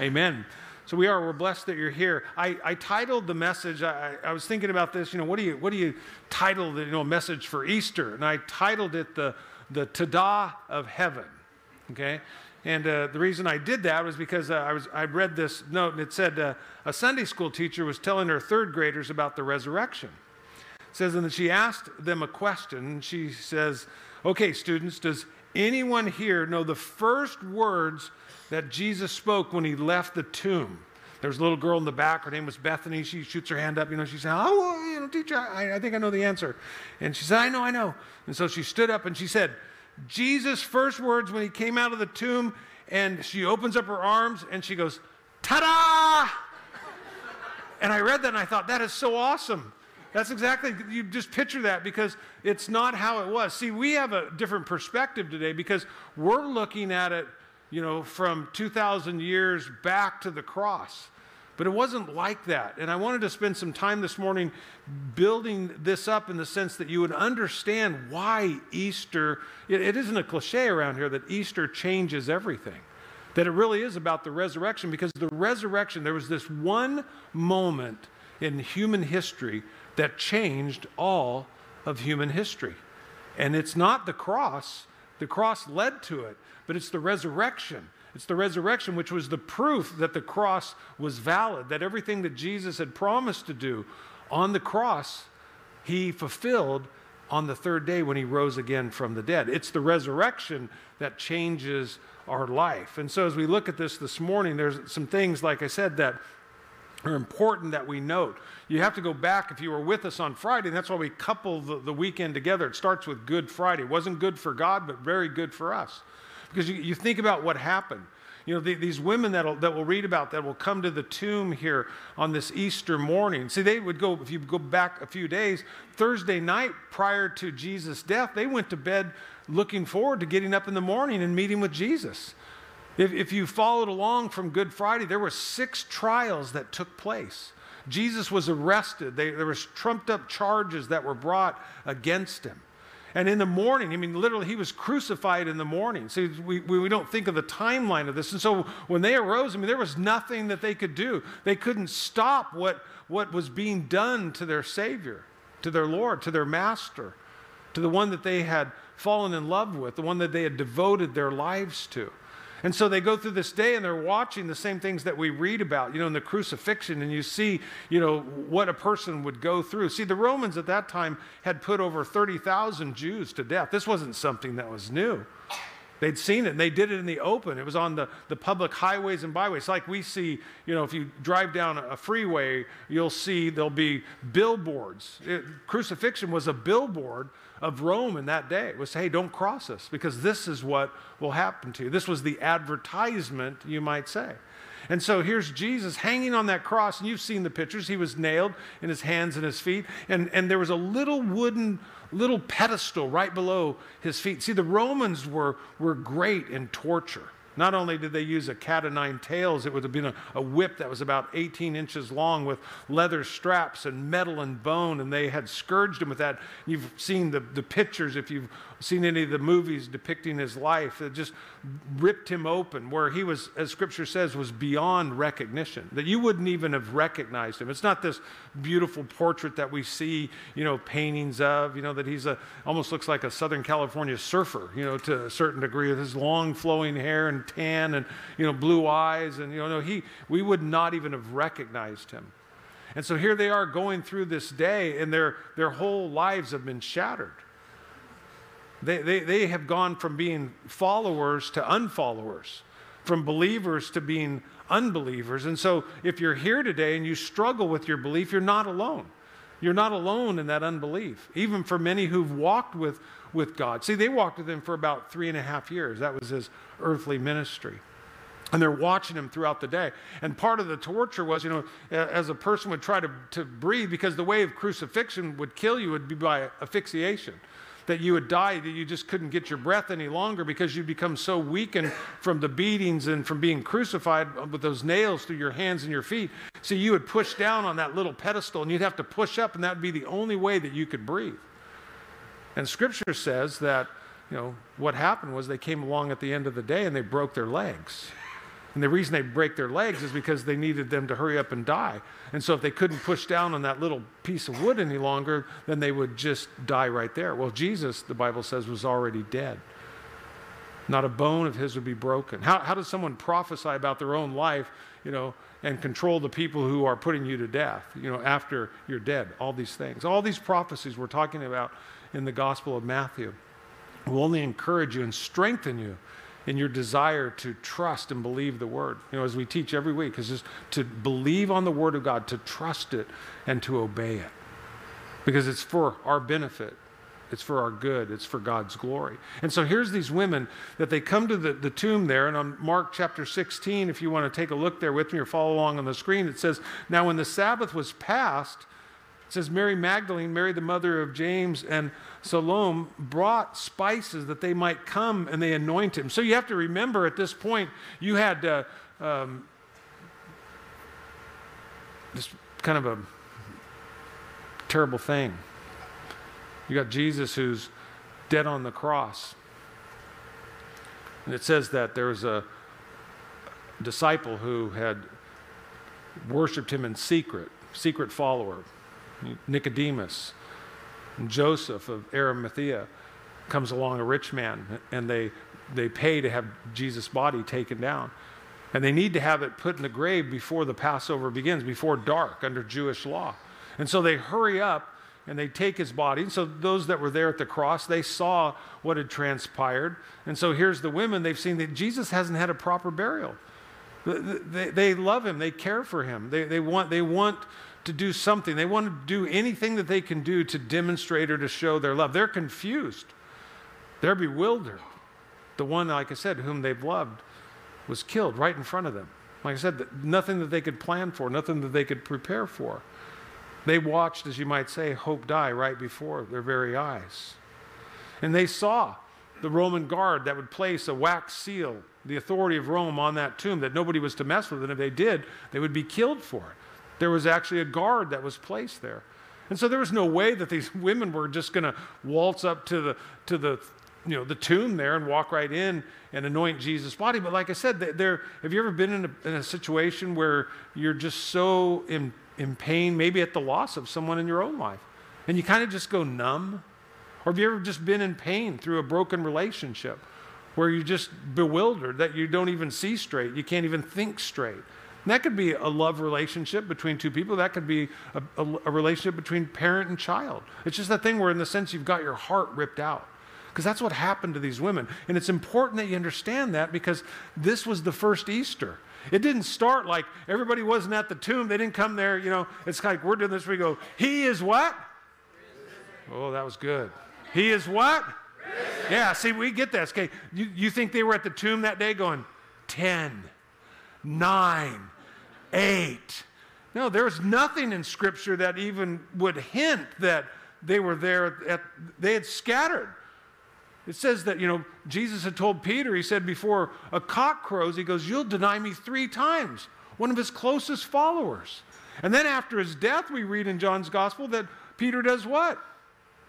Amen. So we are. We're blessed that you're here. I, I titled the message. I, I, was thinking about this. You know, what do you what do you title the you know message for Easter? And I titled it the the Tada of Heaven. Okay. And uh, the reason I did that was because uh, I was I read this note and it said uh, a Sunday school teacher was telling her third graders about the resurrection. It says and she asked them a question. She says, "Okay, students, does anyone here know the first words?" That Jesus spoke when he left the tomb. There was a little girl in the back. Her name was Bethany. She shoots her hand up. You know, she said, "Oh, you know, teacher, I, I think I know the answer." And she said, "I know, I know." And so she stood up and she said, "Jesus' first words when he came out of the tomb." And she opens up her arms and she goes, "Ta-da!" and I read that and I thought, "That is so awesome." That's exactly, you just picture that because it's not how it was. See, we have a different perspective today because we're looking at it you know, from 2,000 years back to the cross. But it wasn't like that. And I wanted to spend some time this morning building this up in the sense that you would understand why Easter, it, it isn't a cliche around here that Easter changes everything. That it really is about the resurrection because the resurrection, there was this one moment in human history that changed all of human history. And it's not the cross, the cross led to it, but it's the resurrection. It's the resurrection which was the proof that the cross was valid, that everything that Jesus had promised to do on the cross, he fulfilled on the third day when he rose again from the dead. It's the resurrection that changes our life. And so as we look at this this morning, there's some things, like I said, that are important that we note. You have to go back if you were with us on Friday, that's why we couple the, the weekend together. It starts with Good Friday. It wasn't good for God, but very good for us. Because you, you think about what happened. You know, the, these women that'll, that will read about that will come to the tomb here on this Easter morning. See, they would go, if you go back a few days, Thursday night prior to Jesus' death, they went to bed looking forward to getting up in the morning and meeting with Jesus. If, if you followed along from Good Friday, there were six trials that took place. Jesus was arrested. They, there was trumped up charges that were brought against him. And in the morning, I mean, literally, he was crucified in the morning. See, we, we don't think of the timeline of this. And so when they arose, I mean, there was nothing that they could do. They couldn't stop what, what was being done to their Savior, to their Lord, to their Master, to the one that they had fallen in love with, the one that they had devoted their lives to. And so they go through this day and they're watching the same things that we read about, you know, in the crucifixion, and you see, you know, what a person would go through. See, the Romans at that time had put over 30,000 Jews to death. This wasn't something that was new. They'd seen it and they did it in the open. It was on the, the public highways and byways. It's Like we see, you know, if you drive down a freeway, you'll see there'll be billboards. It, crucifixion was a billboard of Rome in that day It was, hey, don't cross us because this is what will happen to you. This was the advertisement, you might say. And so here's Jesus hanging on that cross, and you've seen the pictures. He was nailed in his hands and his feet, and, and there was a little wooden little pedestal right below his feet. See, the Romans were, were great in torture. Not only did they use a cat o' nine tails, it would have been a, a, whip that was about 18 inches long with leather straps and metal and bone, and they had scourged him with that. You've seen the, the pictures if you've seen any of the movies depicting his life. It just ripped him open, where he was, as scripture says, was beyond recognition, that you wouldn't even have recognized him. It's not this beautiful portrait that we see, you know, paintings of, you know, that he's a, almost looks like a Southern California surfer, you know, to a certain degree with his long flowing hair and tan and, you know, blue eyes. And, you know, no, he, we would not even have recognized him. And so here they are going through this day, and their, their whole lives have been shattered. They, they, they have gone from being followers to unfollowers, from believers to being unbelievers. And so, if you're here today and you struggle with your belief, you're not alone. You're not alone in that unbelief, even for many who've walked with, with God. See, they walked with Him for about three and a half years. That was His earthly ministry. And they're watching him throughout the day. And part of the torture was, you know, as a person would try to, to breathe, because the way of crucifixion would kill you would be by asphyxiation that you would die, that you just couldn't get your breath any longer because you'd become so weakened from the beatings and from being crucified with those nails through your hands and your feet. So you would push down on that little pedestal and you'd have to push up, and that would be the only way that you could breathe. And scripture says that, you know, what happened was they came along at the end of the day and they broke their legs. And the reason they break their legs is because they needed them to hurry up and die. And so if they couldn't push down on that little piece of wood any longer, then they would just die right there. Well, Jesus, the Bible says, was already dead. Not a bone of his would be broken. How, how does someone prophesy about their own life, you know, and control the people who are putting you to death, you know, after you're dead? All these things. All these prophecies we're talking about in the Gospel of Matthew will only encourage you and strengthen you in your desire to trust and believe the word. You know, as we teach every week, is just to believe on the word of God, to trust it, and to obey it. Because it's for our benefit. It's for our good. It's for God's glory. And so here's these women that they come to the, the tomb there. And on Mark chapter 16, if you want to take a look there with me or follow along on the screen, it says, Now when the Sabbath was passed, it says Mary Magdalene, Mary the mother of James, and Salome brought spices that they might come and they anoint him. So you have to remember at this point, you had uh, um, this kind of a terrible thing. You got Jesus who's dead on the cross. And it says that there was a disciple who had worshiped him in secret, secret follower. Nicodemus, and Joseph of Arimathea comes along, a rich man, and they, they pay to have Jesus' body taken down. And they need to have it put in the grave before the Passover begins, before dark under Jewish law. And so they hurry up and they take his body. And so those that were there at the cross, they saw what had transpired. And so here's the women, they've seen that Jesus hasn't had a proper burial. They, they love him, they care for him, they, they, want, they want to do something. They want to do anything that they can do to demonstrate or to show their love. They're confused, they're bewildered. The one, like I said, whom they've loved was killed right in front of them. Like I said, nothing that they could plan for, nothing that they could prepare for. They watched, as you might say, hope die right before their very eyes. And they saw the Roman guard that would place a wax seal, the authority of Rome, on that tomb that nobody was to mess with. And if they did, they would be killed for it. There was actually a guard that was placed there. And so there was no way that these women were just going to waltz up to the, to the, you know, the tomb there and walk right in and anoint Jesus' body. But like I said, there, have you ever been in a, in a situation where you're just so in, in pain, maybe at the loss of someone in your own life, and you kind of just go numb? Or have you ever just been in pain through a broken relationship where you're just bewildered that you don't even see straight, you can't even think straight? And that could be a love relationship between two people. That could be a, a, a relationship between parent and child. It's just that thing where, in the sense, you've got your heart ripped out. Because that's what happened to these women. And it's important that you understand that because this was the first Easter. It didn't start like everybody wasn't at the tomb. They didn't come there, you know. It's like we're doing this, we go, He is what? Oh, that was good. He is what? Yeah, see, we get that. Okay, you, you think they were at the tomb that day going, 10, 9, eight. No, there's nothing in Scripture that even would hint that they were there, at, they had scattered. It says that, you know, Jesus had told Peter, he said, before a cock crows, he goes, You'll deny me three times. One of his closest followers. And then after his death, we read in John's gospel that Peter does what?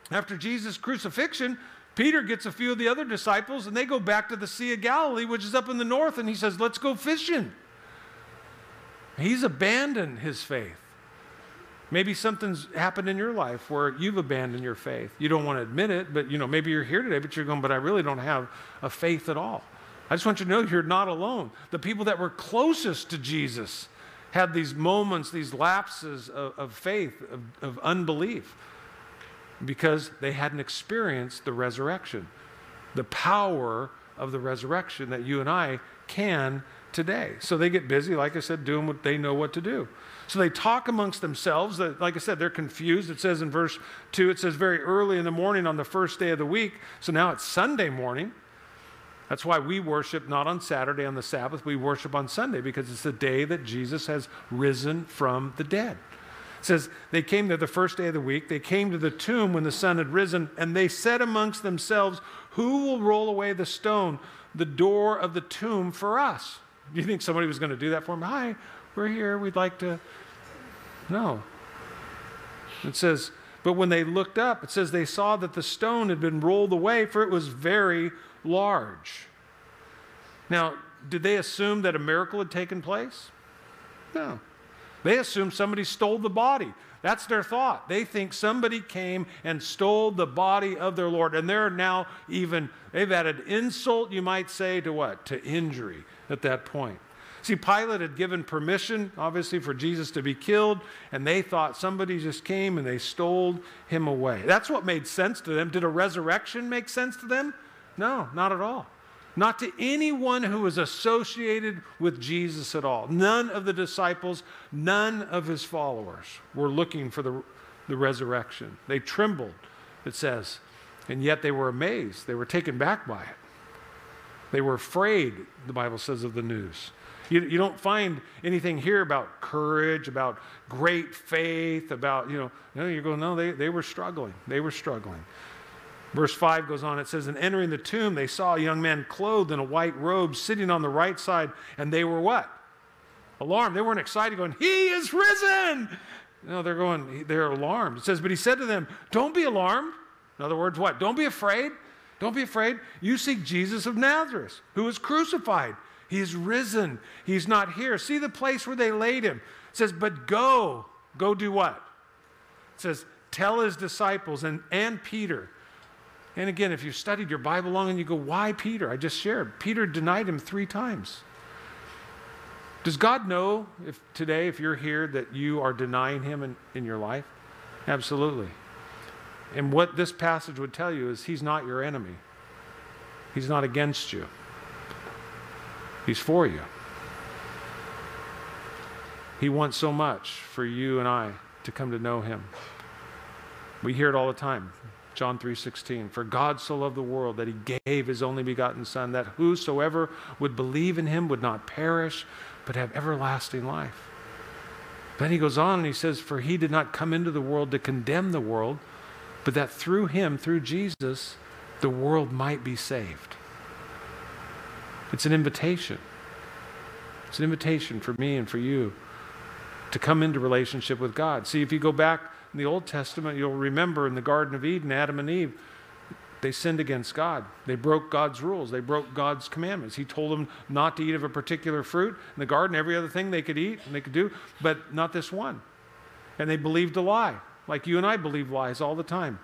After Jesus' crucifixion, Peter gets a few of the other disciples and they go back to the Sea of Galilee, which is up in the north, and he says, Let's go fishing. He's abandoned his faith. Maybe something's happened in your life where you've abandoned your faith. You don't want to admit it, but you know, maybe you're here today, but you're going, but I really don't have a faith at all. I just want you to know you're not alone. The people that were closest to Jesus had these moments, these lapses of, of faith, of, of unbelief, because they hadn't experienced the resurrection, the power of the resurrection that you and I can today. So they get busy, like I said, doing what they know what to do. So they talk amongst themselves. Like I said, they're confused. It says in verse 2, it says very early in the morning on the first day of the week. So now it's Sunday morning. That's why we worship not on Saturday on the Sabbath, we worship on Sunday because it's the day that Jesus has risen from the dead. It says they came there the first day of the week. They came to the tomb when the sun had risen, and they said amongst themselves, Who will roll away the stone, the door of the tomb for us? Do you think somebody was going to do that for him? Hi, we're here. We'd like to. No. It says, but when they looked up, it says they saw that the stone had been rolled away, for it was very large. Now, did they assume that a miracle had taken place? No. They assume somebody stole the body. That's their thought. They think somebody came and stole the body of their Lord. And they're now even, they've added insult, you might say, to what? To injury at that point. See, Pilate had given permission, obviously, for Jesus to be killed, and they thought somebody just came and they stole him away. That's what made sense to them. Did a resurrection make sense to them? No, not at all not to anyone who was associated with Jesus at all. None of the disciples, none of his followers were looking for the, the resurrection. They trembled, it says, and yet they were amazed. They were taken back by it. They were afraid, the Bible says, of the news. You, you don't find anything here about courage, about great faith, about, you know, you know you're going, no, they, they were struggling. They were struggling. Verse 5 goes on, it says, And entering the tomb, they saw a young man clothed in a white robe sitting on the right side, and they were what? Alarmed. They weren't excited, going, He is risen. No, they're going, they're alarmed. It says, But he said to them, Don't be alarmed. In other words, what? Don't be afraid. Don't be afraid. You seek Jesus of Nazareth, who was crucified. He is risen. He's not here. See the place where they laid him. It says, But go. Go do what? It says, Tell his disciples and, and Peter and again, if you've studied your Bible long and you go, why Peter? I just shared. Peter denied him three times. Does God know if today, if you're here, that you are denying him in, in your life? Absolutely. And what this passage would tell you is he's not your enemy. He's not against you. He's for you. He wants so much for you and I to come to know him. We hear it all the time. John 3:16 For God so loved the world that he gave his only begotten son that whosoever would believe in him would not perish but have everlasting life. Then he goes on and he says for he did not come into the world to condemn the world but that through him through Jesus the world might be saved. It's an invitation. It's an invitation for me and for you to come into relationship with God. See, if you go back in the Old Testament, you'll remember in the Garden of Eden, Adam and Eve, they sinned against God. They broke God's rules. They broke God's commandments. He told them not to eat of a particular fruit in the garden, every other thing they could eat and they could do, but not this one. And they believed a lie, like you and I believe lies all the time.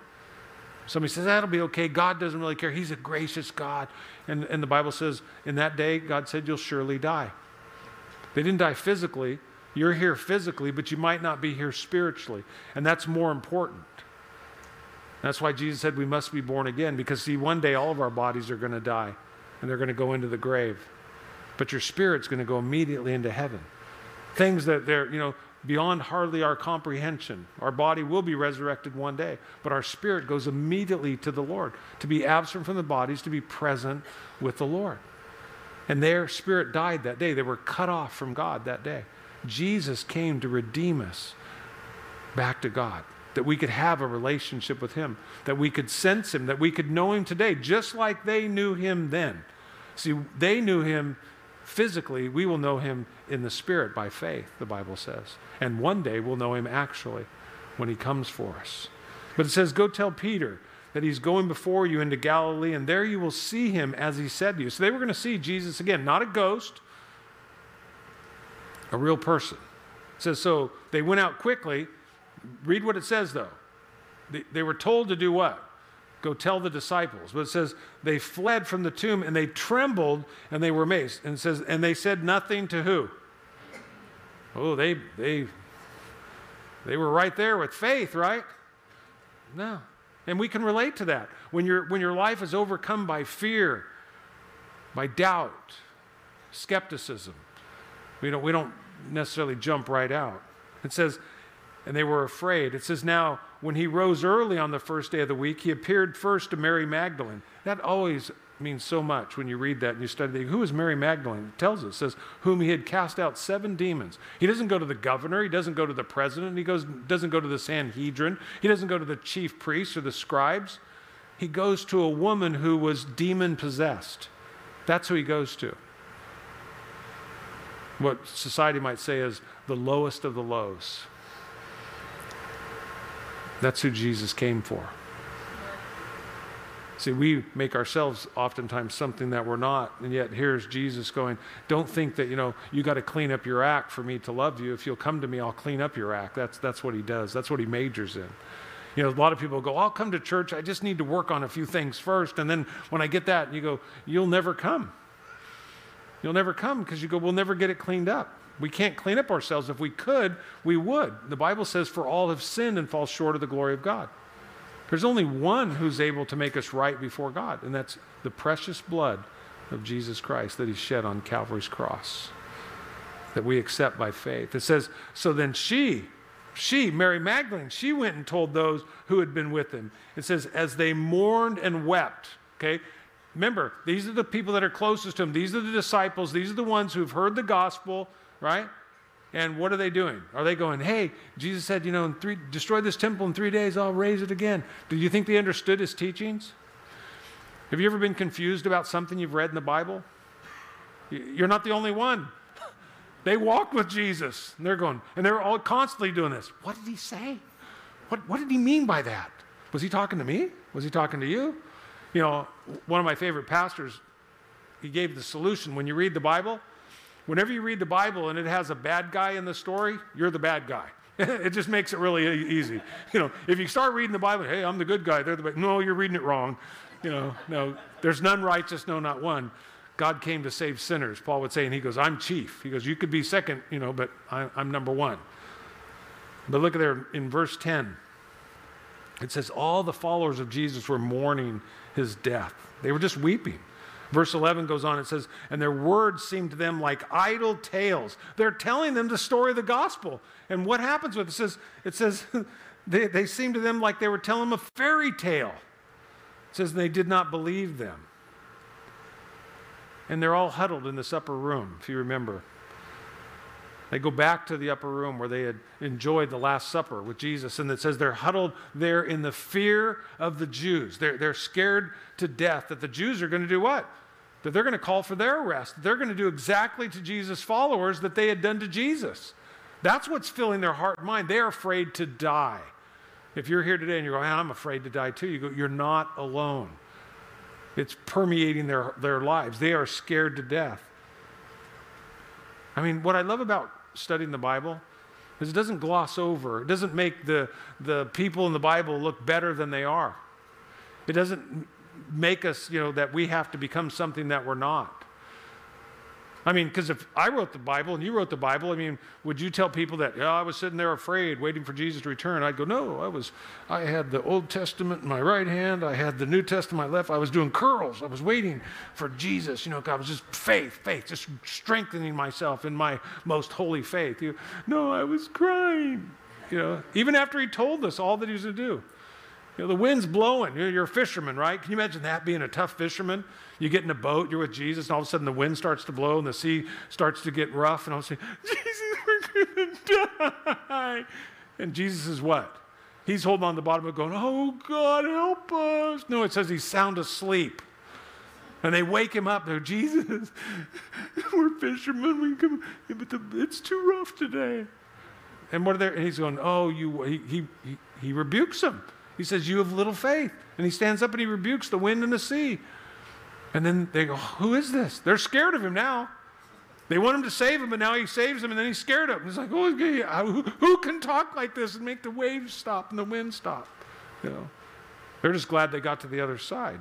Somebody says, that'll be okay. God doesn't really care. He's a gracious God. And, and the Bible says, in that day, God said, you'll surely die. They didn't die physically, you're here physically, but you might not be here spiritually. And that's more important. That's why Jesus said we must be born again, because see, one day all of our bodies are going to die and they're going to go into the grave. But your spirit's going to go immediately into heaven. Things that they're, you know, beyond hardly our comprehension. Our body will be resurrected one day, but our spirit goes immediately to the Lord, to be absent from the bodies, to be present with the Lord. And their spirit died that day. They were cut off from God that day. Jesus came to redeem us back to God, that we could have a relationship with Him, that we could sense Him, that we could know Him today, just like they knew Him then. See, they knew Him physically, we will know Him in the Spirit by faith, the Bible says. And one day we'll know Him actually when He comes for us. But it says, Go tell Peter that he's going before you into Galilee, and there you will see him as he said to you. So they were going to see Jesus again, not a ghost, a real person. It says, so they went out quickly. Read what it says, though. They, they were told to do what? Go tell the disciples. But it says, they fled from the tomb and they trembled and they were amazed. And it says, and they said nothing to who? Oh, they, they, they were right there with faith, right? No. And we can relate to that. When, you when your life is overcome by fear, by doubt, skepticism, we don't, we don't necessarily jump right out. It says, and they were afraid. It says, now, when he rose early on the first day of the week, he appeared first to Mary Magdalene. That always means so much when you read that and you study that. Who is Mary Magdalene? It tells us, says, whom he had cast out seven demons. He doesn't go to the governor, he doesn't go to the president, he goes, doesn't go to the Sanhedrin, he doesn't go to the chief priests or the scribes. He goes to a woman who was demon possessed. That's who he goes to what society might say is the lowest of the lows. That's who Jesus came for. See, we make ourselves oftentimes something that we're not, and yet here's Jesus going, Don't think that, you know, you got to clean up your act for me to love you. If you'll come to me, I'll clean up your act. That's, that's what he does, that's what he majors in. You know, a lot of people go, I'll come to church, I just need to work on a few things first. And then when I get that, you go, You'll never come. You'll never come because you go, We'll never get it cleaned up. We can't clean up ourselves. If we could, we would. The Bible says, For all have sinned and fall short of the glory of God. There's only one who's able to make us right before God, and that's the precious blood of Jesus Christ that he shed on Calvary's cross that we accept by faith. It says, So then she, she, Mary Magdalene, she went and told those who had been with him. It says, As they mourned and wept, okay? Remember, these are the people that are closest to him. These are the disciples. These are the ones who've heard the gospel, right? And what are they doing? Are they going, hey, Jesus said, you know, three, destroy this temple in three days, I'll raise it again. Do you think they understood his teachings? Have you ever been confused about something you've read in the Bible? You're not the only one. They walked with Jesus, and they're going, and they're all constantly doing this. What did he say? What, what did he mean by that? Was he talking to me? Was he talking to you? You know, one of my favorite pastors, he gave the solution. When you read the Bible, Whenever you read the Bible and it has a bad guy in the story, you're the bad guy. it just makes it really easy. You know, if you start reading the Bible, hey, I'm the good guy, they're the bad. No, you're reading it wrong. You know, no, there's none righteous, no, not one. God came to save sinners, Paul would say, and he goes, I'm chief. He goes, You could be second, you know, but I, I'm number one. But look at there in verse 10. It says, All the followers of Jesus were mourning his death. They were just weeping. Verse 11 goes on, it says, And their words seemed to them like idle tales. They're telling them the story of the gospel. And what happens with it? It says, it says they, they seemed to them like they were telling them a fairy tale. It says, They did not believe them. And they're all huddled in this upper room, if you remember. They go back to the upper room where they had enjoyed the Last Supper with Jesus, and it says they're huddled there in the fear of the Jews. They're, they're scared to death that the Jews are going to do what? That they're going to call for their arrest. They're going to do exactly to Jesus' followers that they had done to Jesus. That's what's filling their heart and mind. They're afraid to die. If you're here today and you're going, I'm afraid to die too, you go, you're not alone. It's permeating their, their lives. They are scared to death. I mean, what I love about studying the Bible because it doesn't gloss over, it doesn't make the, the people in the Bible look better than they are. It doesn't make us, you know, that we have to become something that we're not. I mean, because if I wrote the Bible and you wrote the Bible, I mean, would you tell people that, yeah, I was sitting there afraid, waiting for Jesus to return? I'd go, no, I was, I had the Old Testament in my right hand, I had the New Testament in my left, I was doing curls, I was waiting for Jesus. You know, God was just faith, faith, just strengthening myself in my most holy faith. You, no, I was crying. You know, even after He told us all that He was to do. You know, the wind's blowing. You're a fisherman, right? Can you imagine that being a tough fisherman? You get in a boat, you're with Jesus, and all of a sudden the wind starts to blow and the sea starts to get rough, and all of a sudden, Jesus, we're going to die. And Jesus is what? He's holding on the bottom of it going, Oh, God, help us. No, it says he's sound asleep. And they wake him up. They're, Jesus, we're fishermen. We come, but the, it's too rough today. And what are they? And he's going, Oh, you, he, he, he, he rebukes them. He says, You have little faith. And he stands up and he rebukes the wind and the sea. And then they go, Who is this? They're scared of him now. They want him to save him, but now he saves them, and then he's scared of them. He's like, oh, who, who can talk like this and make the waves stop and the wind stop? You know, they're just glad they got to the other side.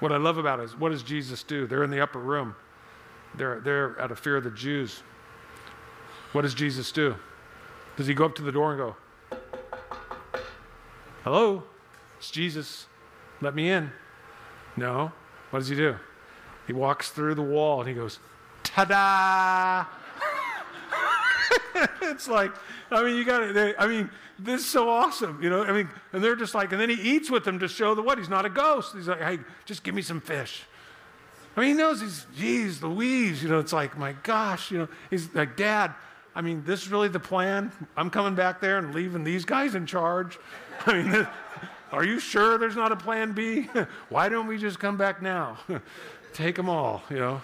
What I love about it is, what does Jesus do? They're in the upper room. They're, they're out of fear of the Jews. What does Jesus do? Does he go up to the door and go, Hello, it's Jesus. Let me in. No. What does he do? He walks through the wall and he goes, Ta da! it's like, I mean, you got to, I mean, this is so awesome, you know? I mean, and they're just like, and then he eats with them to show the what? He's not a ghost. He's like, hey, just give me some fish. I mean, he knows he's, geez, Louise, you know, it's like, my gosh, you know, he's like, Dad, I mean, this is really the plan. I'm coming back there and leaving these guys in charge. I mean, are you sure there's not a plan B? Why don't we just come back now? Take them all, you know.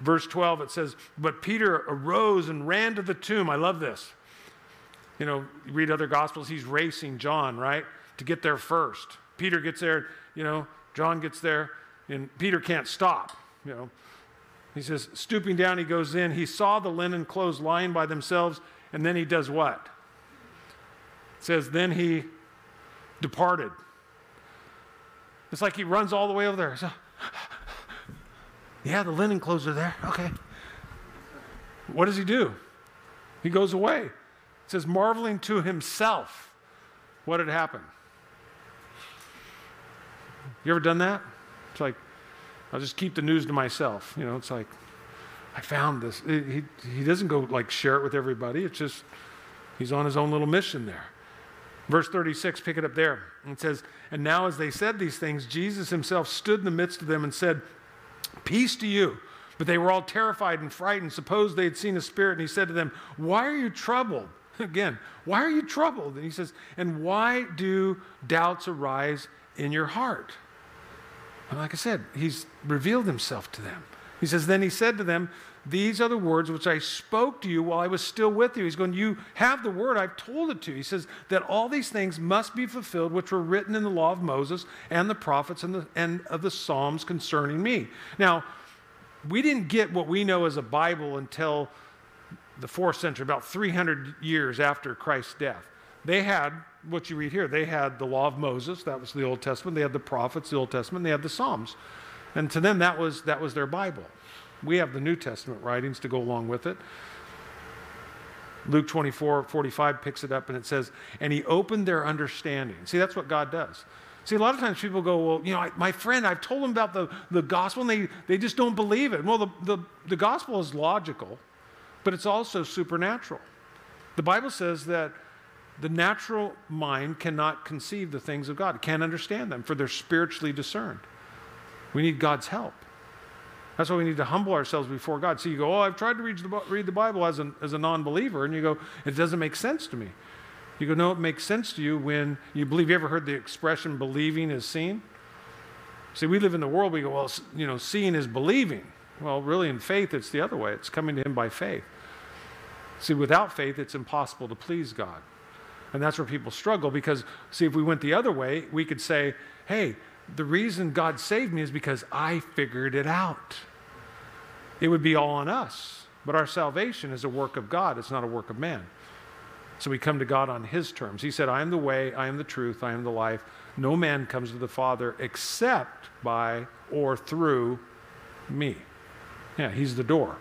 Verse 12, it says, But Peter arose and ran to the tomb. I love this. You know, you read other gospels, he's racing John, right? to get there first. Peter gets there, you know, John gets there, and Peter can't stop, you know. He says, stooping down, he goes in. He saw the linen clothes lying by themselves, and then he does what? It says, then he departed. It's like he runs all the way over there. So, yeah, the linen clothes are there. Okay. What does he do? He goes away. It says, marveling to himself what had happened. You ever done that? It's like, I'll just keep the news to myself. You know, it's like, I found this. He, he doesn't go like share it with everybody. It's just, he's on his own little mission there. Verse 36, pick it up there. It says, And now as they said these things, Jesus himself stood in the midst of them and said, Peace to you. But they were all terrified and frightened, supposed they had seen a spirit. And he said to them, Why are you troubled? Again, why are you troubled? And he says, And why do doubts arise in your heart? And like I said, he's revealed himself to them. He says, Then he said to them, These are the words which I spoke to you while I was still with you. He's going, You have the word, I've told it to you. He says that all these things must be fulfilled, which were written in the law of Moses and the prophets and, the, and of the Psalms concerning me. Now, we didn't get what we know as a Bible until the fourth century, about 300 years after Christ's death. They had what you read here. They had the law of Moses, that was the Old Testament. They had the prophets, the Old Testament. They had the Psalms. And to them, that was, that was their Bible. We have the New Testament writings to go along with it. Luke 24, 45 picks it up and it says, And he opened their understanding. See, that's what God does. See, a lot of times people go, Well, you know, I, my friend, I've told them about the, the gospel and they, they just don't believe it. Well, the, the, the gospel is logical, but it's also supernatural. The Bible says that the natural mind cannot conceive the things of God, can't understand them, for they're spiritually discerned. We need God's help. That's why we need to humble ourselves before God. So you go, Oh, I've tried to read the, read the Bible as, an, as a non believer, and you go, It doesn't make sense to me. You go, No, it makes sense to you when you believe. You ever heard the expression, believing is seeing? See, we live in the world, we go, Well, you know, seeing is believing. Well, really, in faith, it's the other way. It's coming to Him by faith. See, without faith, it's impossible to please God. And that's where people struggle because, see, if we went the other way, we could say, hey, the reason God saved me is because I figured it out. It would be all on us. But our salvation is a work of God, it's not a work of man. So we come to God on His terms. He said, I am the way, I am the truth, I am the life. No man comes to the Father except by or through me. Yeah, He's the door.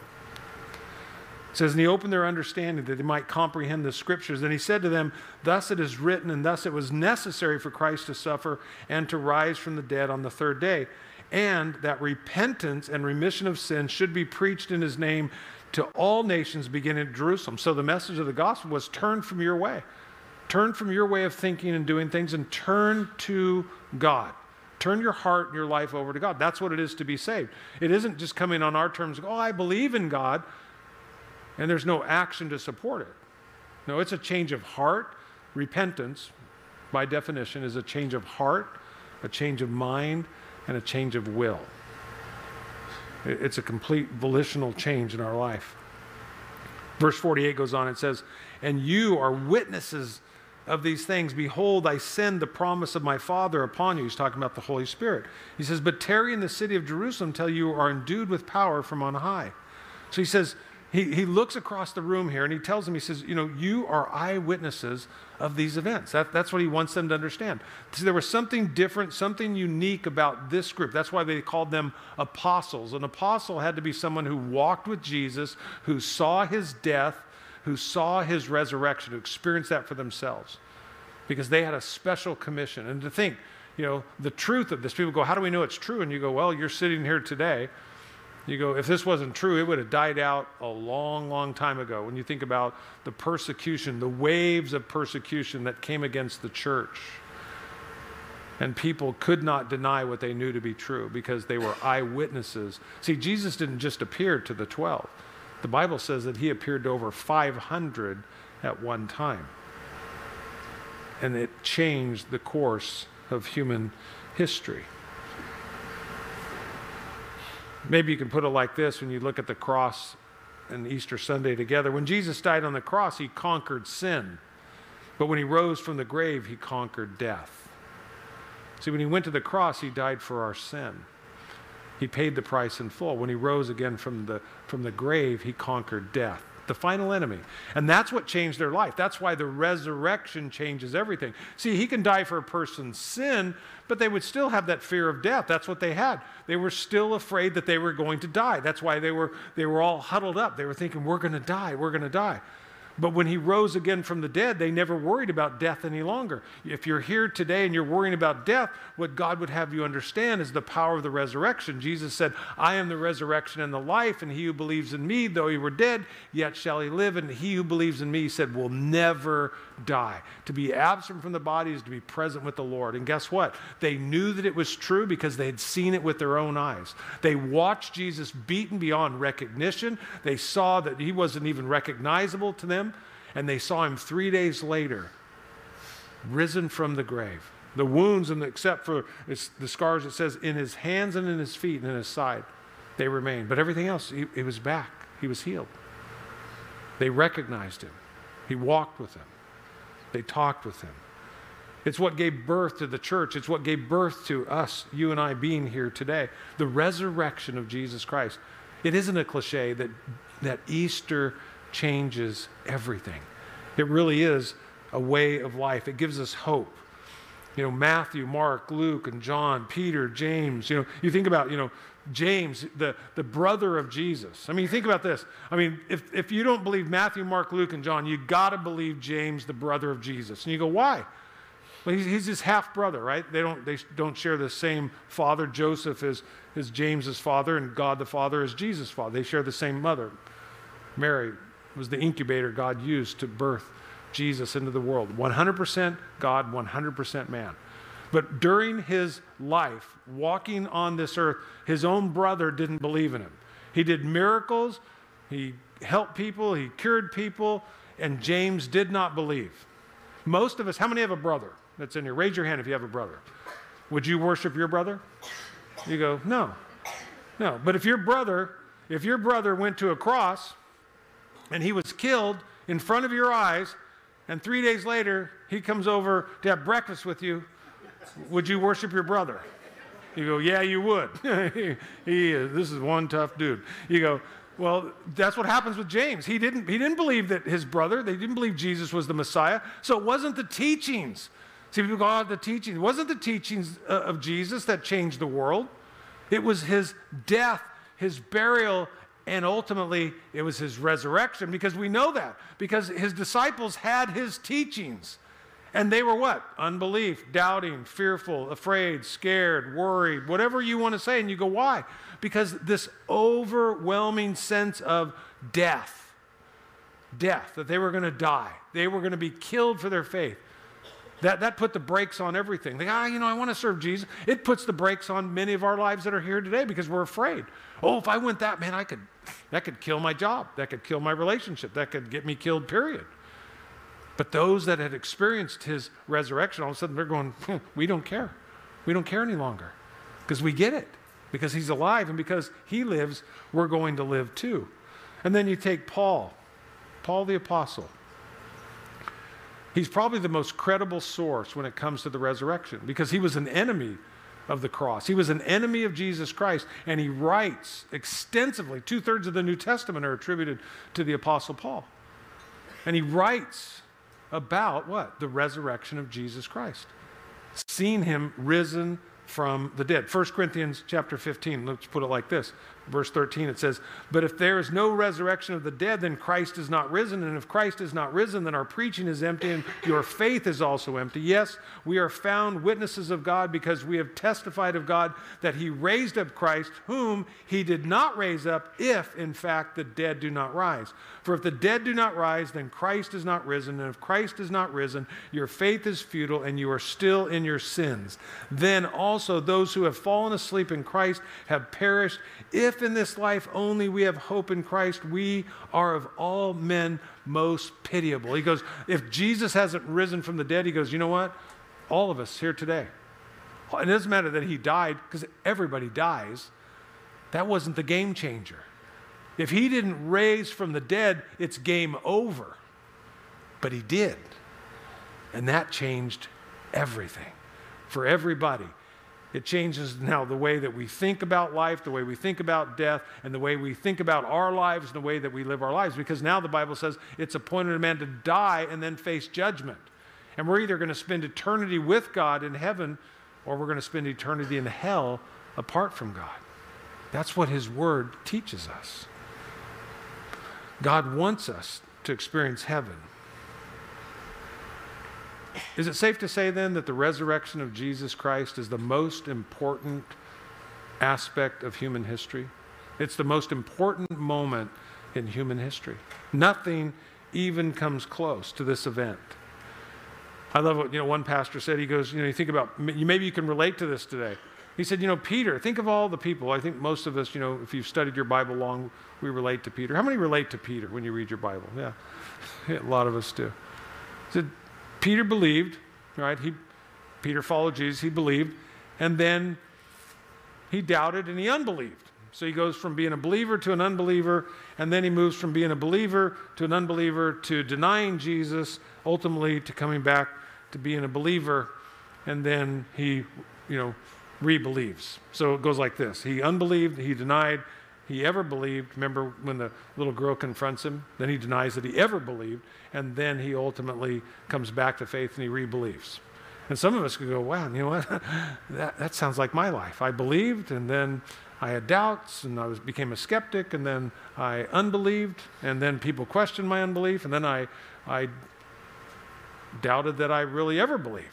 It says, And he opened their understanding that they might comprehend the scriptures. And he said to them, Thus it is written, and thus it was necessary for Christ to suffer and to rise from the dead on the third day, and that repentance and remission of sins should be preached in his name to all nations beginning at Jerusalem. So the message of the gospel was turn from your way. Turn from your way of thinking and doing things and turn to God. Turn your heart and your life over to God. That's what it is to be saved. It isn't just coming on our terms, oh, I believe in God and there's no action to support it. No, it's a change of heart. Repentance, by definition, is a change of heart, a change of mind, and a change of will. It's a complete volitional change in our life. Verse 48 goes on and says, And you are witnesses of these things. Behold, I send the promise of my Father upon you. He's talking about the Holy Spirit. He says, But tarry in the city of Jerusalem till you are endued with power from on high. So he says, he, he looks across the room here and he tells them, he says, You know, you are eyewitnesses of these events. That, that's what he wants them to understand. See, there was something different, something unique about this group. That's why they called them apostles. An apostle had to be someone who walked with Jesus, who saw his death, who saw his resurrection, who experienced that for themselves. Because they had a special commission. And to think, you know, the truth of this, people go, How do we know it's true? And you go, Well, you're sitting here today you go, if this wasn't true, it would have died out a long, long time ago. When you think about the persecution, the waves of persecution that came against the church. And people could not deny what they knew to be true because they were eyewitnesses. See, Jesus didn't just appear to the 12, the Bible says that he appeared to over 500 at one time. And it changed the course of human history. Maybe you can put it like this when you look at the cross and Easter Sunday together. When Jesus died on the cross, he conquered sin. But when he rose from the grave, he conquered death. See, when he went to the cross, he died for our sin. He paid the price in full. When he rose again from the, from the grave, he conquered death the final enemy. And that's what changed their life. That's why the resurrection changes everything. See, he can die for a person's sin, but they would still have that fear of death. That's what they had. They were still afraid that they were going to die. That's why they were, they were all huddled up. They were thinking, we're going to die, we're going to die. But when he rose again from the dead, they never worried about death any longer. If you're here today and you're worrying about death, what God would have you understand is the power of the resurrection. Jesus said, I am the resurrection and the life, and he who believes in me, though he were dead, yet shall he live. And he who believes in me, he said, will never die. To be absent from the body is to be present with the Lord. And guess what? They knew that it was true because they had seen it with their own eyes. They watched Jesus beaten beyond recognition. They saw that he wasn't even recognizable to them. And they saw him three days later, risen from the grave. The wounds, and except for the scars, it says in his hands and in his feet and in his side, they remained. But everything else, he, he was back. He was healed. They recognized him. He walked with them. They talked with him. It's what gave birth to the church. It's what gave birth to us, you and I being here today. The resurrection of Jesus Christ. It isn't a cliche that, that Easter changes everything. It really is a way of life. It gives us hope. You know, Matthew, Mark, Luke, and John, Peter, James. You know, you think about, you know, James, the, the brother of Jesus. I mean, think about this. I mean, if, if you don't believe Matthew, Mark, Luke, and John, you got to believe James, the brother of Jesus. And you go, why? Well, he's, he's his half brother, right? They don't, they don't share the same father. Joseph is, is James's father, and God the Father is Jesus' father. They share the same mother. Mary was the incubator God used to birth Jesus into the world. 100% God, 100% man. But during his life, walking on this earth, his own brother didn't believe in him. He did miracles, he helped people, he cured people, and James did not believe. Most of us, how many have a brother that's in here? Raise your hand if you have a brother. Would you worship your brother? You go, no. No. But if your brother, if your brother went to a cross and he was killed in front of your eyes, and three days later he comes over to have breakfast with you, would you worship your brother? You go, yeah, you would. he is. This is one tough dude. You go, well, that's what happens with James. He didn't, he didn't believe that his brother, they didn't believe Jesus was the Messiah. So it wasn't the teachings. See, people go, oh, the teachings. It wasn't the teachings uh, of Jesus that changed the world. It was his death, his burial, and ultimately it was his resurrection because we know that because his disciples had his teachings. And they were what? Unbelief, doubting, fearful, afraid, scared, worried, whatever you want to say. And you go, why? Because this overwhelming sense of death, death, that they were going to die, they were going to be killed for their faith. That, that put the brakes on everything. They, ah, you know, I want to serve Jesus. It puts the brakes on many of our lives that are here today because we're afraid. Oh, if I went that, man, I could, that could kill my job. That could kill my relationship. That could get me killed, period. But those that had experienced his resurrection, all of a sudden they're going, we don't care. We don't care any longer because we get it. Because he's alive and because he lives, we're going to live too. And then you take Paul, Paul the Apostle. He's probably the most credible source when it comes to the resurrection because he was an enemy of the cross. He was an enemy of Jesus Christ, and he writes extensively. Two thirds of the New Testament are attributed to the Apostle Paul. And he writes about what? The resurrection of Jesus Christ. Seen him risen from the dead. 1 Corinthians chapter 15, let's put it like this verse 13, it says, But if there is no resurrection of the dead, then Christ is not risen. And if Christ is not risen, then our preaching is empty and your faith is also empty. Yes, we are found witnesses of God because we have testified of God that he raised up Christ, whom he did not raise up, if in fact the dead do not rise. For if the dead do not rise, then Christ is not risen. And if Christ is not risen, your faith is futile and you are still in your sins. Then also those who have fallen asleep in Christ have perished. If in this life only we have hope in Christ, we are of all men most pitiable. He goes, if Jesus hasn't risen from the dead, he goes, you know what? All of us here today. It doesn't matter that he died, because everybody dies. That wasn't the game changer. If he didn't raise from the dead, it's game over. But he did. And that changed everything. for everybody. It changes now the way that we think about life, the way we think about death, and the way we think about our lives, and the way that we live our lives. Because now the Bible says it's appointed a man to die and then face judgment. And we're either going to spend eternity with God in heaven or we're going to spend eternity in hell apart from God. That's what His Word teaches us. God wants us to experience heaven. Is it safe to say then that the resurrection of Jesus Christ is the most important aspect of human history? It's the most important moment in human history. Nothing even comes close to this event. I love what you know one pastor said. He goes, you know, you think about maybe you can relate to this today. He said, you know, Peter, think of all the people. I think most of us, you know, if you've studied your Bible long, we relate to Peter. How many relate to Peter when you read your Bible? Yeah, yeah a lot of us do. He said, Peter believed, right? He, Peter followed Jesus, he believed, and then he doubted and he unbelieved. So he goes from being a believer to an unbeliever, and then he moves from being a believer to an unbeliever to denying Jesus, ultimately to coming back to being a believer, and then he, you know, re-believes. So it goes like this. He unbelieved, he denied he ever believed. Remember when the little girl confronts him? Then he denies that he ever believed, and then he ultimately comes back to faith and he re-believes. And some of us could go, wow, you know what? that, that sounds like my life. I believed, and then I had doubts, and I was, became a skeptic, and then I unbelieved, and then people questioned my unbelief, and then I, I doubted that I really ever believed.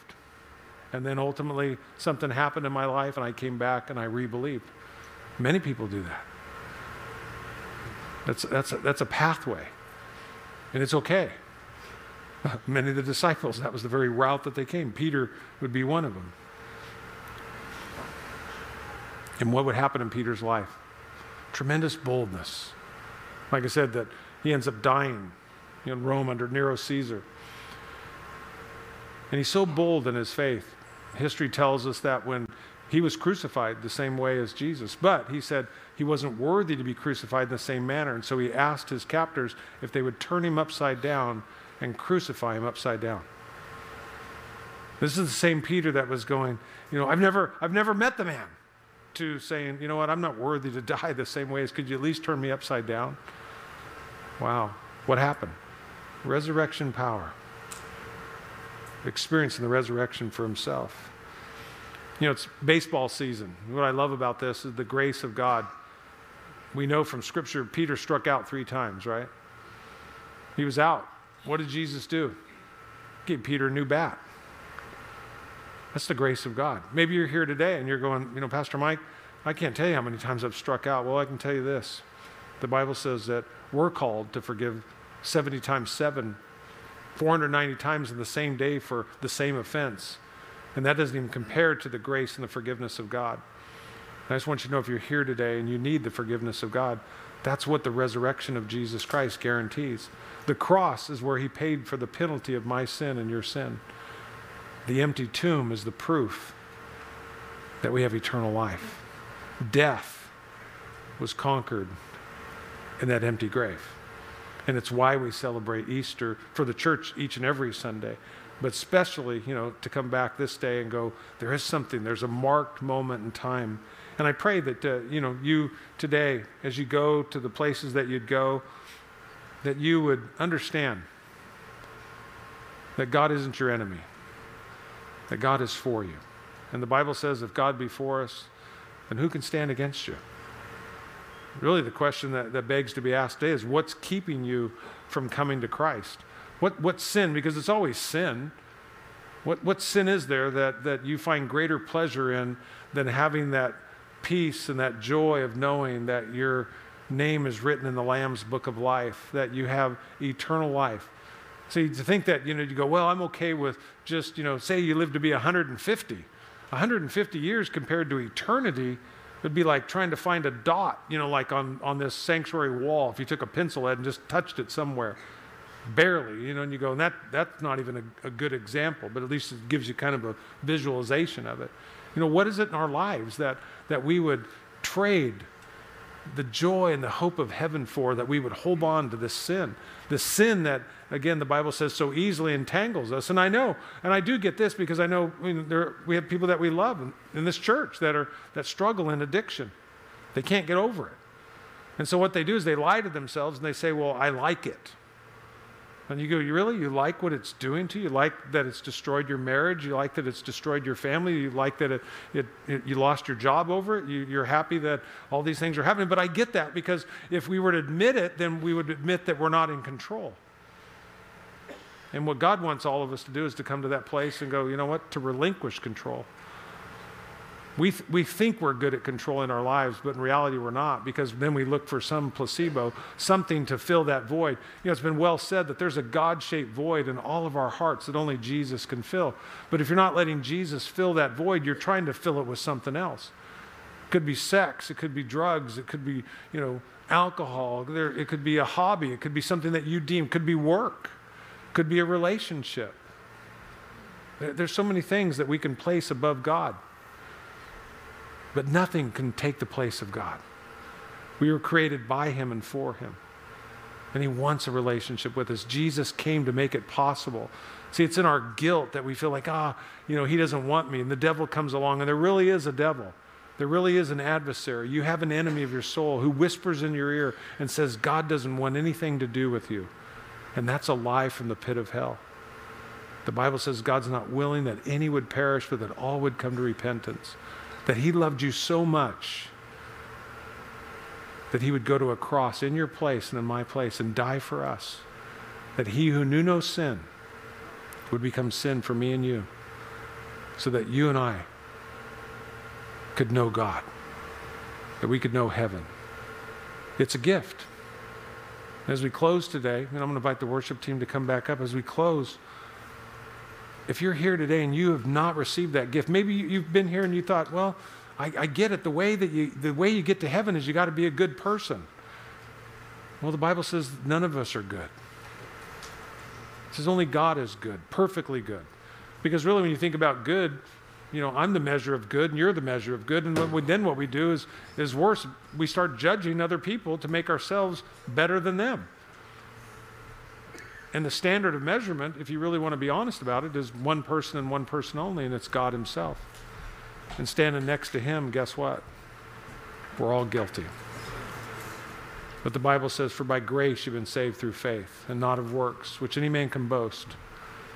And then ultimately, something happened in my life, and I came back and I re believed. Many people do that. That's, that's, a, that's a pathway, and it's okay. Many of the disciples, that was the very route that they came. Peter would be one of them. And what would happen in Peter's life? Tremendous boldness. Like I said, that he ends up dying in Rome under Nero Caesar. And he's so bold in his faith. History tells us that when he was crucified the same way as Jesus, but he said he wasn't worthy to be crucified in the same manner. And so he asked his captors if they would turn him upside down and crucify him upside down. This is the same Peter that was going, you know, I've never, I've never met the man, to saying, you know what, I'm not worthy to die the same way as could you at least turn me upside down? Wow. What happened? Resurrection power experiencing the resurrection for himself. You know, it's baseball season. What I love about this is the grace of God. We know from Scripture, Peter struck out three times, right? He was out. What did Jesus do? Gave Peter a new bat. That's the grace of God. Maybe you're here today and you're going, you know, Pastor Mike, I can't tell you how many times I've struck out. Well, I can tell you this. The Bible says that we're called to forgive 70 times 7 490 times in the same day for the same offense. And that doesn't even compare to the grace and the forgiveness of God. And I just want you to know if you're here today and you need the forgiveness of God, that's what the resurrection of Jesus Christ guarantees. The cross is where he paid for the penalty of my sin and your sin. The empty tomb is the proof that we have eternal life. Death was conquered in that empty grave. And it's why we celebrate Easter for the church each and every Sunday. But especially, you know, to come back this day and go, there is something, there's a marked moment in time. And I pray that, uh, you know, you today, as you go to the places that you'd go, that you would understand that God isn't your enemy, that God is for you. And the Bible says, if God be for us, then who can stand against you? really the question that, that begs to be asked today is what's keeping you from coming to Christ? What, what sin, because it's always sin, what, what sin is there that, that you find greater pleasure in than having that peace and that joy of knowing that your name is written in the Lamb's book of life, that you have eternal life? See, to think that, you know, you go, well, I'm okay with just, you know, say you live to be 150. 150 years compared to eternity It'd be like trying to find a dot, you know, like on, on this sanctuary wall. If you took a pencil head and just touched it somewhere, barely, you know, and you go, and that, that's not even a, a good example, but at least it gives you kind of a visualization of it. You know, what is it in our lives that, that we would trade the joy and the hope of heaven for that we would hold on to this sin. This sin that, again, the Bible says so easily entangles us. And I know, and I do get this because I know, I mean, there, we have people that we love in, in this church that, are, that struggle in addiction. They can't get over it. And so what they do is they lie to themselves and they say, Well, I like it. And you go, you really? You like what it's doing to you? You like that it's destroyed your marriage? You like that it's destroyed your family? You like that it, it, it you lost your job over it? You, you're happy that all these things are happening? But I get that because if we were to admit it, then we would admit that we're not in control. And what God wants all of us to do is to come to that place and go, you know what? To relinquish control. We, th- we think we're good at controlling our lives, but in reality, we're not because then we look for some placebo, something to fill that void. You know, it's been well said that there's a God shaped void in all of our hearts that only Jesus can fill. But if you're not letting Jesus fill that void, you're trying to fill it with something else. It could be sex, it could be drugs, it could be, you know, alcohol, there, it could be a hobby, it could be something that you deem, could be work, could be a relationship. There's so many things that we can place above God. But nothing can take the place of God. We were created by Him and for Him. And He wants a relationship with us. Jesus came to make it possible. See, it's in our guilt that we feel like, ah, you know, He doesn't want me. And the devil comes along, and there really is a devil. There really is an adversary. You have an enemy of your soul who whispers in your ear and says, God doesn't want anything to do with you. And that's a lie from the pit of hell. The Bible says God's not willing that any would perish, but that all would come to repentance that he loved you so much that he would go to a cross in your place and in my place and die for us. That he who knew no sin would become sin for me and you, so that you and I could know God, that we could know heaven. It's a gift. As we close today, and I'm going to invite the worship team to come back up as we close if you're here today and you have not received that gift, maybe you've been here and you thought, well, I, I get it. The way that you, the way you get to heaven is you got to be a good person. Well, the Bible says none of us are good. It says only God is good, perfectly good. Because really, when you think about good, you know, I'm the measure of good and you're the measure of good. And we, then what we do is, is worse. We start judging other people to make ourselves better than them. And the standard of measurement, if you really want to be honest about it, is one person and one person only, and it's God Himself. And standing next to Him, guess what? We're all guilty. But the Bible says, For by grace you've been saved through faith, and not of works, which any man can boast.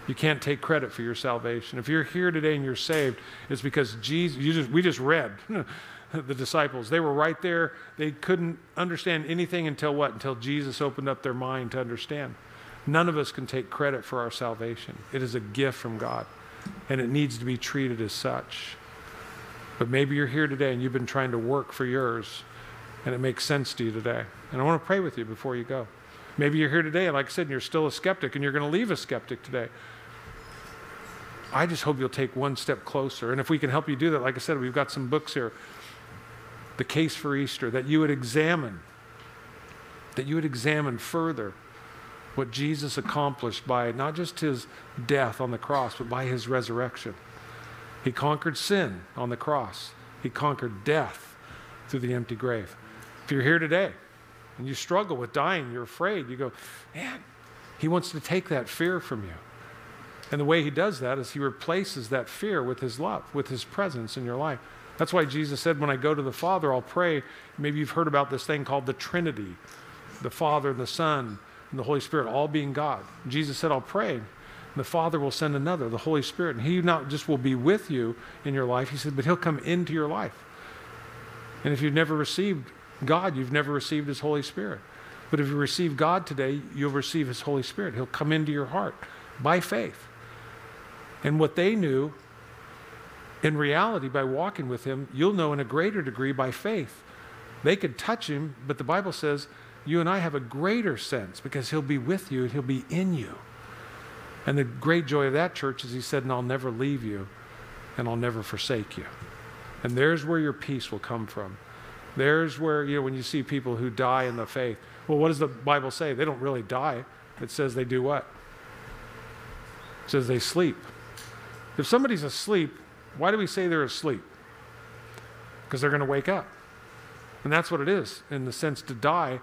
You can't take credit for your salvation. If you're here today and you're saved, it's because Jesus, just, we just read the disciples. They were right there. They couldn't understand anything until what? Until Jesus opened up their mind to understand. None of us can take credit for our salvation. It is a gift from God, and it needs to be treated as such. But maybe you're here today and you've been trying to work for yours, and it makes sense to you today. And I want to pray with you before you go. Maybe you're here today, and like I said, you're still a skeptic, and you're going to leave a skeptic today. I just hope you'll take one step closer. And if we can help you do that, like I said, we've got some books here. The Case for Easter, that you would examine, that you would examine further what Jesus accomplished by not just his death on the cross, but by his resurrection. He conquered sin on the cross, he conquered death through the empty grave. If you're here today and you struggle with dying, you're afraid, you go, man, he wants to take that fear from you. And the way he does that is he replaces that fear with his love, with his presence in your life. That's why Jesus said, When I go to the Father, I'll pray. Maybe you've heard about this thing called the Trinity the Father, and the Son, and the Holy Spirit, all being God. Jesus said, I'll pray. The Father will send another, the Holy Spirit. And He not just will be with you in your life, He said, but He'll come into your life. And if you've never received God, you've never received His Holy Spirit. But if you receive God today, you'll receive His Holy Spirit. He'll come into your heart by faith. And what they knew, in reality, by walking with Him, you'll know in a greater degree by faith. They could touch Him, but the Bible says you and I have a greater sense because He'll be with you and He'll be in you. And the great joy of that church is He said, and I'll never leave you and I'll never forsake you. And there's where your peace will come from. There's where, you know, when you see people who die in the faith, well, what does the Bible say? They don't really die. It says they do what? It says they sleep. If somebody's asleep, why do we say they're asleep? Because they're going to wake up. And that's what it is, in the sense to die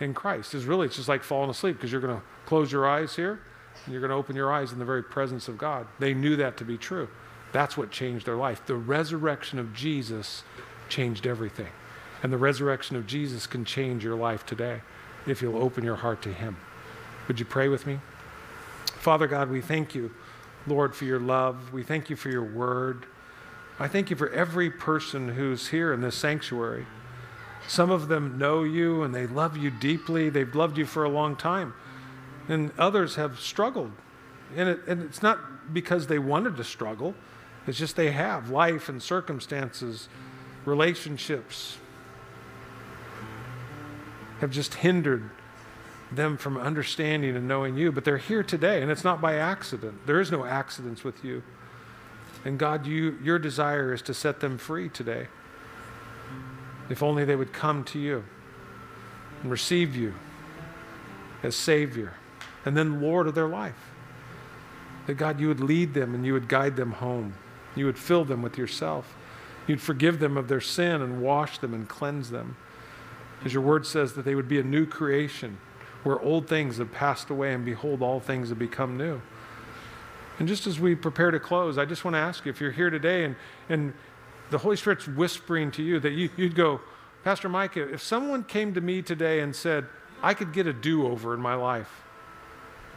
in Christ, is really it's just like falling asleep because you're going to close your eyes here and you're going to open your eyes in the very presence of God. They knew that to be true. That's what changed their life. The resurrection of Jesus changed everything. And the resurrection of Jesus can change your life today if you'll open your heart to Him. Would you pray with me? Father God, we thank you, Lord, for your love. We thank you for your word. I thank you for every person who's here in this sanctuary. Some of them know you and they love you deeply. They've loved you for a long time. And others have struggled. And, it, and it's not because they wanted to struggle, it's just they have life and circumstances, relationships have just hindered them from understanding and knowing you. But they're here today, and it's not by accident. There is no accidents with you. And God, you, your desire is to set them free today. If only they would come to you and receive you as Savior and then Lord of their life. That God, you would lead them and you would guide them home. You would fill them with yourself. You'd forgive them of their sin and wash them and cleanse them. As your word says, that they would be a new creation where old things have passed away and behold, all things have become new. And just as we prepare to close, I just want to ask you if you're here today and, and the Holy Spirit's whispering to you that you, would go, Pastor Mike, if someone came to me today and said, I could get a do over in my life,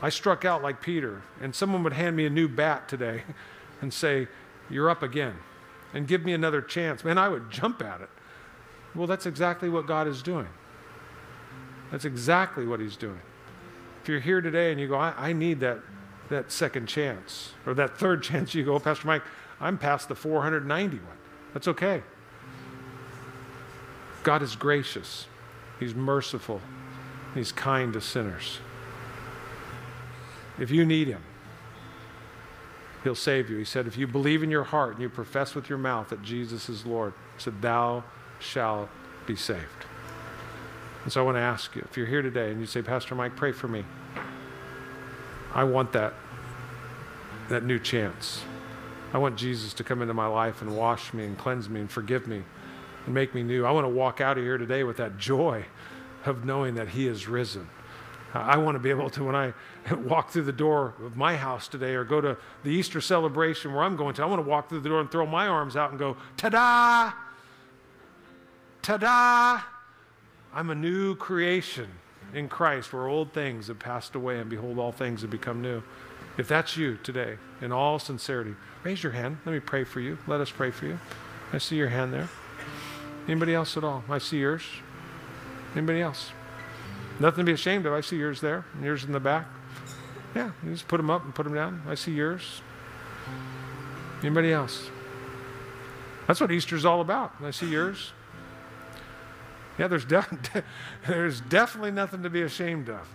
I struck out like Peter, and someone would hand me a new bat today and say, You're up again, and give me another chance, man, I would jump at it. Well, that's exactly what God is doing. That's exactly what He's doing. If you're here today and you go, I, I need that, that second chance, or that third chance, you go, Pastor Mike, I'm past the 491. That's okay. God is gracious, He's merciful, He's kind to sinners. If you need Him, He'll save you. He said, If you believe in your heart and you profess with your mouth that Jesus is Lord, He said, Thou shalt be saved. And so I want to ask you if you're here today and you say, Pastor Mike, pray for me. I want that, that new chance. I want Jesus to come into my life and wash me and cleanse me and forgive me and make me new. I want to walk out of here today with that joy of knowing that He is risen. I want to be able to, when I walk through the door of my house today or go to the Easter celebration where I'm going to, I want to walk through the door and throw my arms out and go, ta da! Ta da! I'm a new creation in Christ where old things have passed away and behold, all things have become new. If that's you today, in all sincerity, raise your hand. Let me pray for you. Let us pray for you. I see your hand there. Anybody else at all? I see yours. Anybody else? Nothing to be ashamed of. I see yours there, yours in the back. Yeah, you just put them up and put them down. I see yours. Anybody else? That's what Easter's all about. I see yours. Yeah, there's, de- there's definitely nothing to be ashamed of.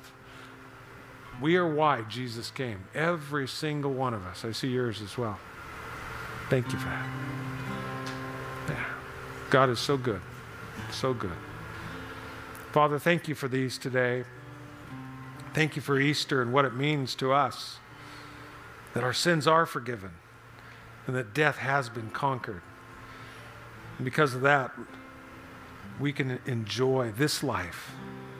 We are why Jesus came. Every single one of us. I see yours as well. Thank you for that. Yeah. God is so good. So good. Father, thank you for these today. Thank you for Easter and what it means to us that our sins are forgiven and that death has been conquered. And because of that, we can enjoy this life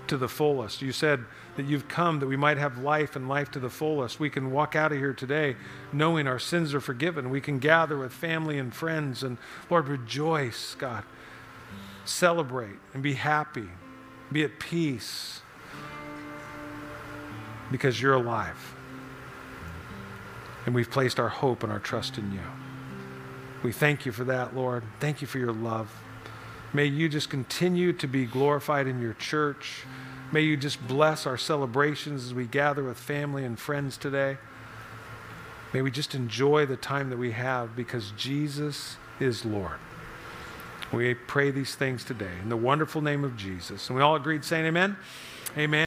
to the fullest. You said that you've come that we might have life and life to the fullest. We can walk out of here today knowing our sins are forgiven. We can gather with family and friends and, Lord, rejoice, God. Celebrate and be happy, be at peace because you're alive. And we've placed our hope and our trust in you. We thank you for that, Lord. Thank you for your love. May you just continue to be glorified in your church. May you just bless our celebrations as we gather with family and friends today. May we just enjoy the time that we have because Jesus is Lord. We pray these things today in the wonderful name of Jesus. And we all agreed saying amen. Amen.